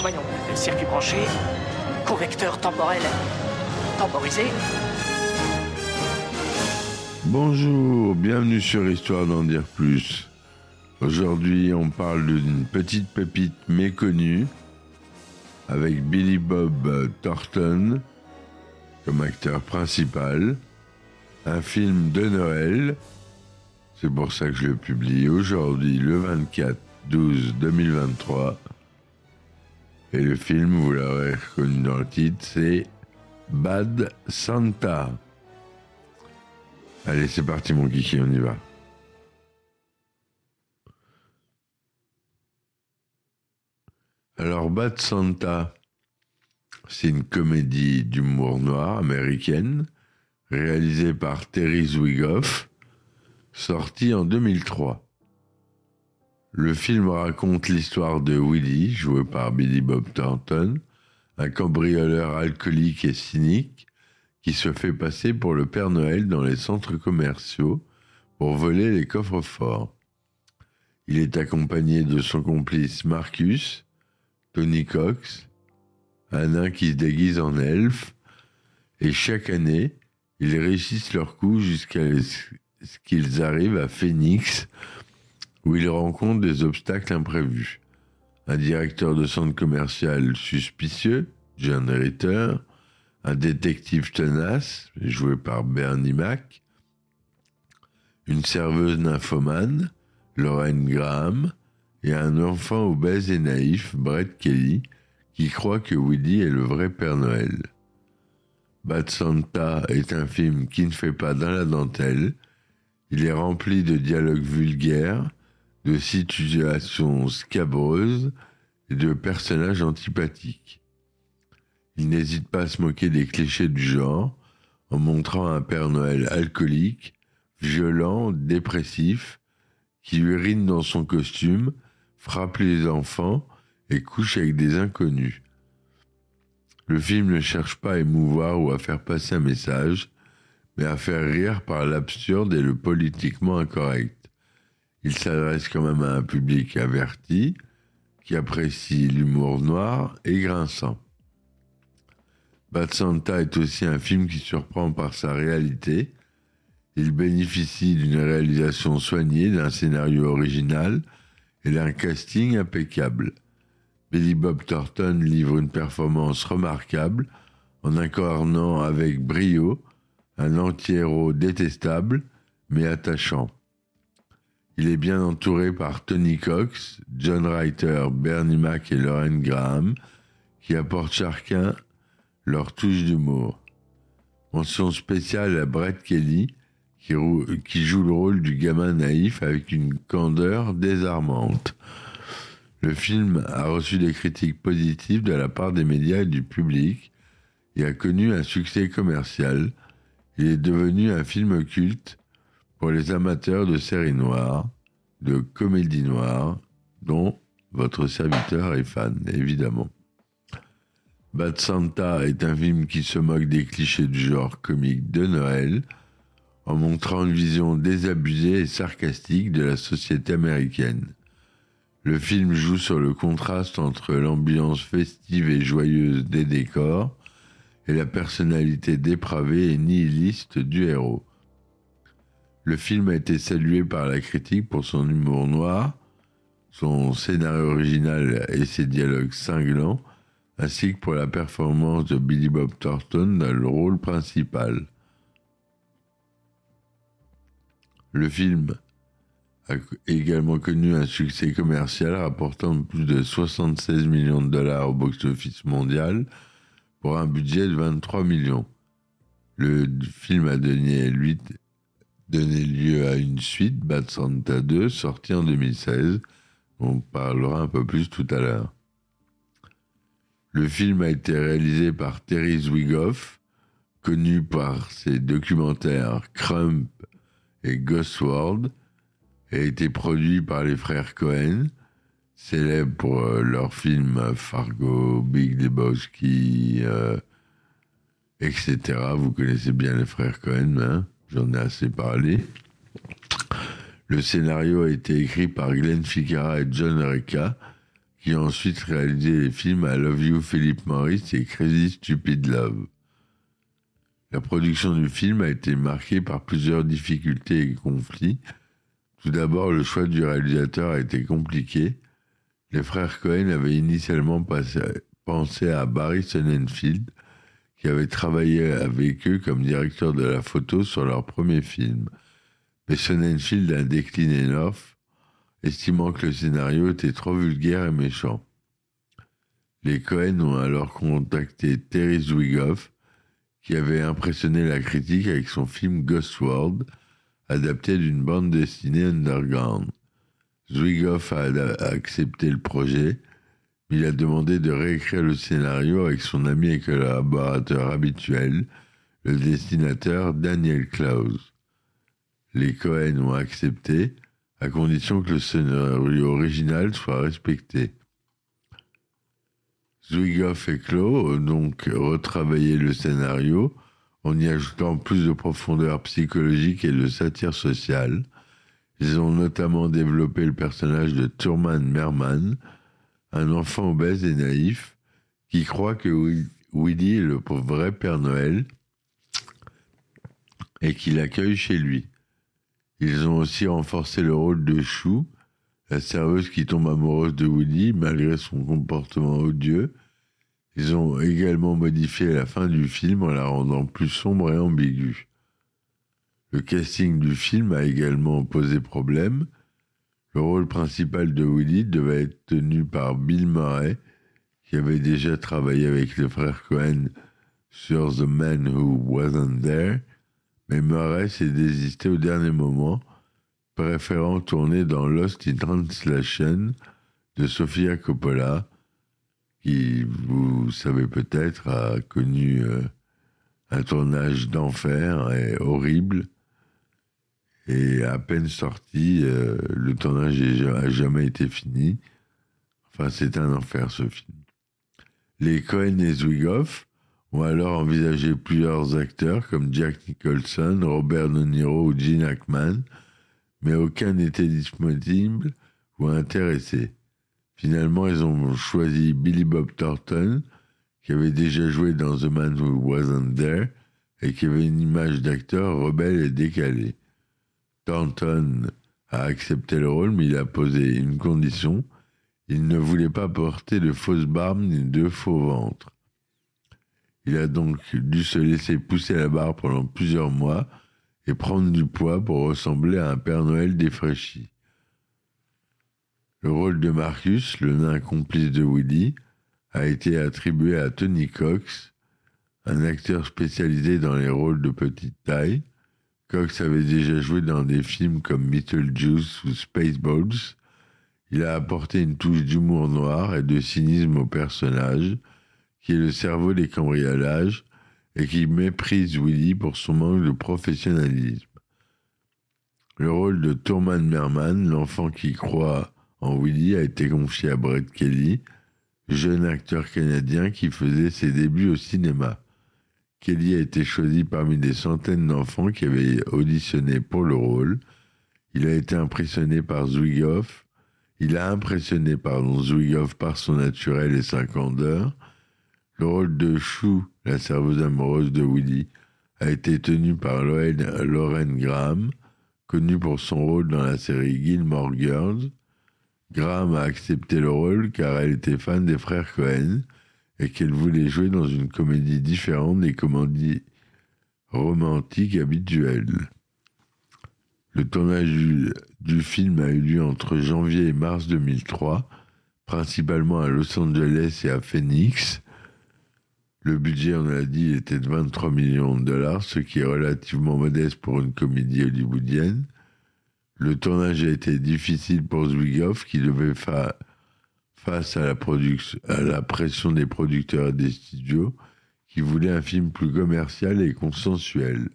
Voyons, circuit branché, convecteur temporel temporisé. Bonjour, bienvenue sur Histoire d'en dire plus. Aujourd'hui, on parle d'une petite pépite méconnue avec Billy Bob Thornton comme acteur principal. Un film de Noël. C'est pour ça que je le publie aujourd'hui, le 24 12 2023. Et le film, vous l'aurez reconnu dans le titre, c'est Bad Santa. Allez, c'est parti mon kiki, on y va. Alors, Bad Santa, c'est une comédie d'humour noir américaine, réalisée par Terry Zwigoff, sortie en 2003. Le film raconte l'histoire de Willy, joué par Billy Bob Thornton, un cambrioleur alcoolique et cynique qui se fait passer pour le Père Noël dans les centres commerciaux pour voler les coffres forts. Il est accompagné de son complice Marcus, Tony Cox, un nain qui se déguise en elfe, et chaque année, ils réussissent leur coup jusqu'à qu'ils arrivent à Phoenix, où ils rencontrent des obstacles imprévus. Un directeur de centre commercial suspicieux, John Ritter, un détective tenace, joué par Bernie Mac, une serveuse nymphomane, Lorraine Graham, et un enfant obèse et naïf, Brett Kelly, qui croit que Woody est le vrai Père Noël. Bad Santa est un film qui ne fait pas dans la dentelle. Il est rempli de dialogues vulgaires, de situations scabreuses et de personnages antipathiques. Il n'hésite pas à se moquer des clichés du genre en montrant un Père Noël alcoolique, violent, dépressif, qui urine dans son costume, frappe les enfants et couche avec des inconnus. Le film ne cherche pas à émouvoir ou à faire passer un message, mais à faire rire par l'absurde et le politiquement incorrect. Il s'adresse quand même à un public averti, qui apprécie l'humour noir et grinçant. Bad Santa est aussi un film qui surprend par sa réalité. Il bénéficie d'une réalisation soignée, d'un scénario original et d'un casting impeccable. Billy Bob Thornton livre une performance remarquable en incarnant avec brio un anti-héros détestable mais attachant. Il est bien entouré par Tony Cox, John Reiter, Bernie Mac et Lauren Graham, qui apportent chacun leur touche d'humour. Mention spéciale à Brett Kelly, qui, qui, joue le rôle du gamin naïf avec une candeur désarmante. Le film a reçu des critiques positives de la part des médias et du public et a connu un succès commercial. Il est devenu un film culte pour les amateurs de séries noires, de comédies noires, dont votre serviteur est fan, évidemment. Bad Santa est un film qui se moque des clichés du genre comique de Noël, en montrant une vision désabusée et sarcastique de la société américaine. Le film joue sur le contraste entre l'ambiance festive et joyeuse des décors et la personnalité dépravée et nihiliste du héros. Le film a été salué par la critique pour son humour noir, son scénario original et ses dialogues cinglants, ainsi que pour la performance de Billy Bob Thornton dans le rôle principal. Le film a également connu un succès commercial rapportant plus de 76 millions de dollars au box-office mondial pour un budget de 23 millions. Le film a donné 8 donné lieu à une suite, Bad Santa 2, sortie en 2016. On parlera un peu plus tout à l'heure. Le film a été réalisé par Terry Zwigoff, connu par ses documentaires Crump et Ghost World, et a été produit par les frères Cohen, célèbres pour euh, leurs films Fargo, Big Lebowski, euh, etc. Vous connaissez bien les frères Cohen, hein? J'en ai assez parlé. Le scénario a été écrit par Glenn Ficarra et John Reca, qui ont ensuite réalisé les films I Love You, Philip Morris et Crazy Stupid Love. La production du film a été marquée par plusieurs difficultés et conflits. Tout d'abord, le choix du réalisateur a été compliqué. Les frères Cohen avaient initialement pensé à Barry Sonnenfeld, qui avait travaillé avec eux comme directeur de la photo sur leur premier film. Mais Sonnenfeld a décliné l'offre, estimant que le scénario était trop vulgaire et méchant. Les Cohen ont alors contacté Terry Zwigoff, qui avait impressionné la critique avec son film Ghost World, adapté d'une bande dessinée underground. Zwigoff a, accepté le projet, mais il a demandé de réécrire le scénario avec son ami et collaborateur habituel, le dessinateur Daniel Klaus. Les Cohen ont accepté, à condition que le scénario original soit respecté. Zwigoff et Klo ont donc retravaillé le scénario en y ajoutant plus de profondeur psychologique et de satire sociale. Ils ont notamment développé le personnage de Thurman Merman, un enfant obèse et naïf qui croit que Willy est le vrai Père Noël et qui l'accueille chez lui. Ils ont aussi renforcé le rôle de Chou, la serveuse qui tombe amoureuse de Woody malgré son comportement odieux. Ils ont également modifié la fin du film en la rendant plus sombre et ambiguë. Le casting du film a également posé problème. Le rôle principal de Woody devait être tenu par Bill Murray, qui avait déjà travaillé avec les frères Cohen sur The Man Who Wasn't There, mais Murray s'est désisté au dernier moment préférant tourner dans Lost in Translation de Sofia Coppola, qui, vous savez peut-être, a connu euh, un tournage d'enfer et horrible. Et à peine sorti, euh, le tournage n'a jamais été fini. Enfin, c'est un enfer ce film. Les Cohen et Zwigoff ont alors envisagé plusieurs acteurs comme Jack Nicholson, Robert De Niro ou Gene Hackman, mais aucun n'était disponible ou intéressé. Finalement, ils ont choisi Billy Bob Thornton, qui avait déjà joué dans The Man Who Wasn't There et qui avait une image d'acteur rebelle et décalée. Thornton a accepté le rôle, mais il a posé une condition. Il ne voulait pas porter de fausses barbes ni de faux ventres. Il a donc dû se laisser pousser la barbe pendant plusieurs mois et prendre du poids pour ressembler à un Père Noël défraîchi. Le rôle de Marcus, le nain complice de Woody, a été attribué à Tony Cox, un acteur spécialisé dans les rôles de petite taille. Cox avait déjà joué dans des films comme Juice ou Spaceballs. Il a apporté une touche d'humour noir et de cynisme au personnage, qui est le cerveau des cambriolages, et qui méprise Willy pour son manque de professionnalisme. Le rôle de Thurman Merman, l'enfant qui croit en Willy, a été confié à Brett Kelly, jeune acteur canadien qui faisait ses débuts au cinéma. Kelly a été choisi parmi des centaines d'enfants qui avaient auditionné pour le rôle. Il a été impressionné par Zwigoff. Il a impressionné pardon, Zwigoff par son naturel et sa candeur. Le rôle de Chou la serveuse amoureuse de Woody, a été tenue par Lauren Graham, connue pour son rôle dans la série Gilmore Girls. Graham a accepté le rôle car elle était fan des frères Cohen et qu'elle voulait jouer dans une comédie différente des comédies romantiques habituelles. Le tournage du, film a eu lieu entre janvier et mars 2003, principalement à Los Angeles et à Phoenix. Le budget, on l'a dit, était de 23 millions de dollars, ce qui est relativement modeste pour une comédie hollywoodienne. Le tournage a été difficile pour Zwigoff, qui devait faire face à la, pression des producteurs et des studios, qui voulaient un film plus commercial et consensuel.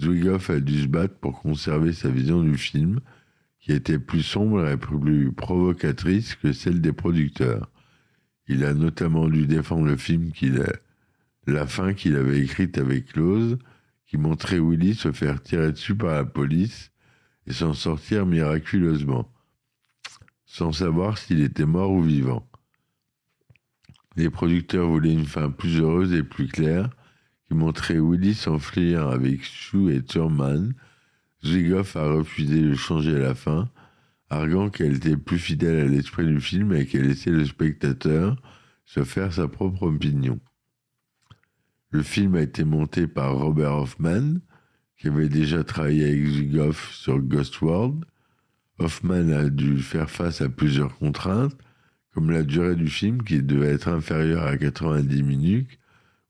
Zwigoff a dû se battre pour conserver sa vision du film, qui était plus sombre et plus provocatrice que celle des producteurs. Il a notamment dû défendre le film qu'il a, la fin qu'il avait écrite avec Close, qui montrait Willy se faire tirer dessus par la police et s'en sortir miraculeusement, sans savoir s'il était mort ou vivant. Les producteurs voulaient une fin plus heureuse et plus claire, qui montrait Willy s'enfuir avec Shu et Thurman. Zwigoff a refusé de changer la fin, arguant qu'elle était plus fidèle à l'esprit du film et qu'elle laissait le spectateur se faire sa propre opinion. Le film a été monté par Robert Hoffman, qui avait déjà travaillé avec Zwigoff sur Ghost World. Hoffman a dû faire face à plusieurs contraintes, comme la durée du film qui devait être inférieure à 90 minutes,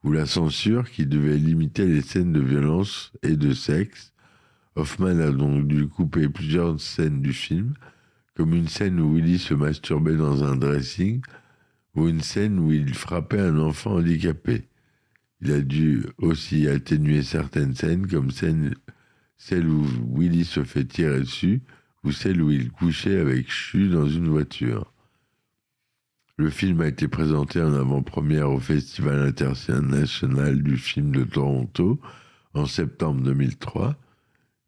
ou la censure qui devait limiter les scènes de violence et de sexe, Hoffman a donc dû couper plusieurs scènes du film, comme une scène où Willy se masturbait dans un dressing, ou une scène où il frappait un enfant handicapé. Il a dû aussi atténuer certaines scènes, comme celle, celle où Willy se fait tirer dessus, ou celle où il couchait avec Chu dans une voiture. Le film a été présenté en avant-première au Festival international du film de Toronto en septembre 2003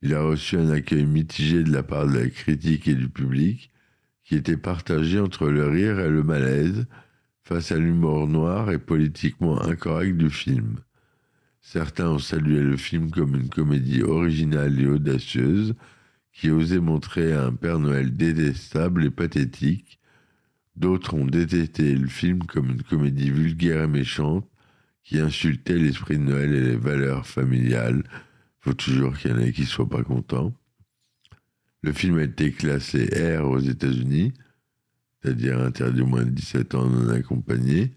il a reçu un accueil mitigé de la part de la critique et du public, qui était partagé entre le rire et le malaise face à l'humour noir et politiquement incorrect du film. Certains ont salué le film comme une comédie originale et audacieuse qui osait montrer un Père Noël détestable et pathétique. D'autres ont détesté le film comme une comédie vulgaire et méchante qui insultait l'esprit de Noël et les valeurs familiales faut toujours qu'il y en ait qui ne soient pas contents. Le film a été classé R aux États-Unis, c'est-à-dire interdit moins de 17 ans non accompagné,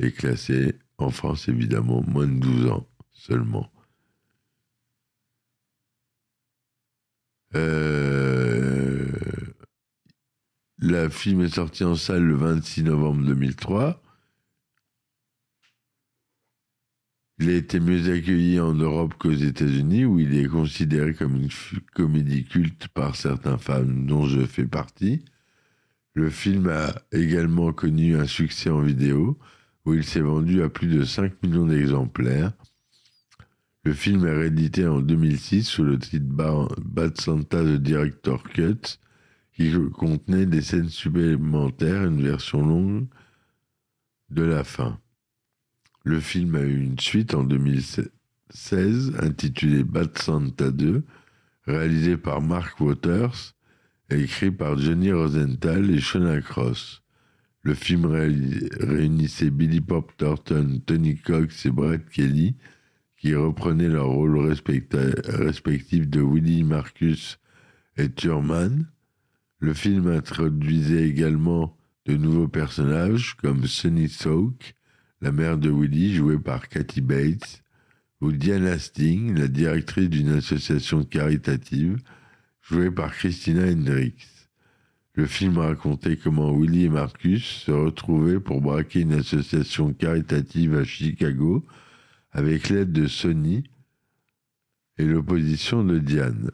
et classé en France évidemment moins de 12 ans seulement. Euh, la film est sortie en salle le 26 novembre 2003. Il a été mieux accueilli en Europe qu'aux États-Unis, où il est considéré comme une comédie culte par certains fans dont je fais partie. Le film a également connu un succès en vidéo, où il s'est vendu à plus de 5 millions d'exemplaires. Le film est réédité en 2006 sous le titre Bad Santa The Director Cut, qui contenait des scènes supplémentaires, une version longue de la fin. Le film a eu une suite en 2016 intitulée Bad Santa 2, réalisé par Mark Waters et écrit par Johnny Rosenthal et Shona Cross. Le film réunissait Billy Pop Thornton, Tony Cox et Brett Kelly, qui reprenaient leurs rôles respectifs de Willie Marcus et Thurman. Le film introduisait également de nouveaux personnages comme Sonny Soak, la mère de Willy, jouée par Kathy Bates, ou Diane Hastings, la directrice d'une association caritative, jouée par Christina Hendricks. Le film racontait comment Willy et Marcus se retrouvaient pour braquer une association caritative à Chicago avec l'aide de Sony et l'opposition de Diane.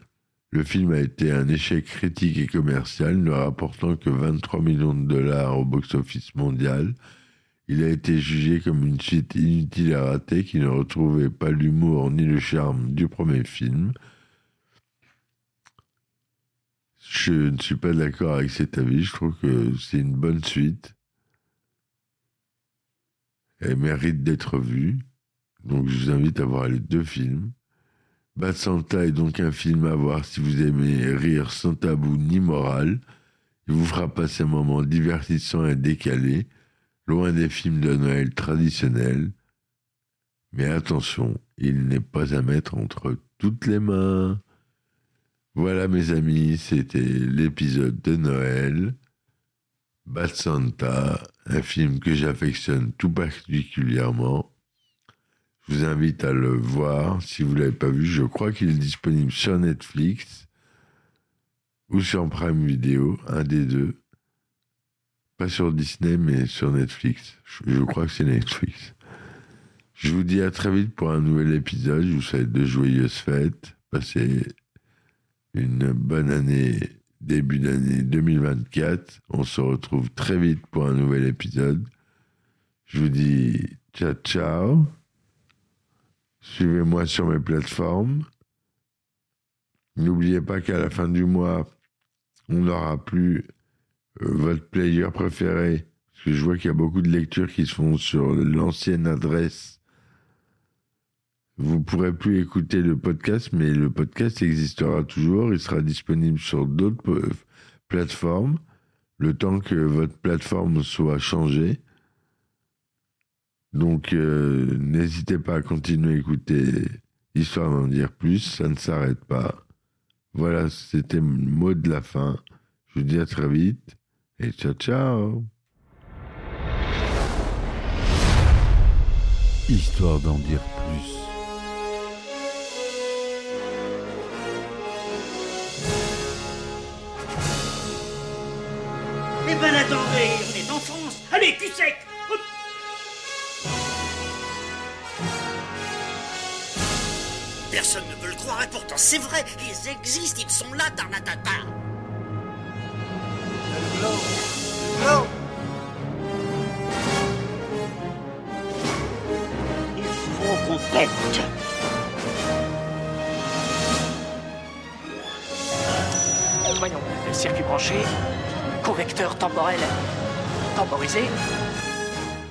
Le film a été un échec critique et commercial, ne rapportant que 23 millions de dollars au box-office mondial, il a été jugé comme une suite inutile à rater qui ne retrouvait pas l'humour ni le charme du premier film. Je ne suis pas d'accord avec cet avis. Je trouve que c'est une bonne suite. Elle mérite d'être vue. Donc je vous invite à voir les deux films. Bad Santa est donc un film à voir si vous aimez rire sans tabou ni morale. Il vous fera passer un moment divertissant et décalé loin des films de Noël traditionnels. Mais attention, il n'est pas à mettre entre toutes les mains. Voilà mes amis, c'était l'épisode de Noël. Bad Santa, un film que j'affectionne tout particulièrement. Je vous invite à le voir. Si vous ne l'avez pas vu, je crois qu'il est disponible sur Netflix ou sur Prime Video, un des deux. Pas sur Disney, mais sur Netflix. Je, crois que c'est Netflix. Je vous dis à très vite pour un nouvel épisode. Je vous souhaite de joyeuses fêtes. Passez une bonne année, début d'année 2024. On se retrouve très vite pour un nouvel épisode. Je vous dis ciao ciao. Suivez-moi sur mes plateformes. N'oubliez pas qu'à la fin du mois, on n'aura plus euh, votre player préféré. Parce que je vois qu'il y a beaucoup de lectures qui se font sur l'ancienne adresse. Vous pourrez plus écouter le podcast, mais le podcast existera toujours. Il sera disponible sur d'autres euh, plateformes, le temps que votre plateforme soit changée. Donc, euh, n'hésitez pas à continuer à écouter Histoire d'en dire plus, ça ne s'arrête pas. Voilà, c'était le mot de la fin. Je vous dis à très vite et ciao ciao Histoire d'en dire plus. Eh ben attendez, on est en France. Allez, cul sec Personne ne veut le croire et pourtant c'est vrai, ils existent, ils sont là, Tarnatata. Il faut qu'on. Voyons, le circuit branché, convecteur temporel temporisé,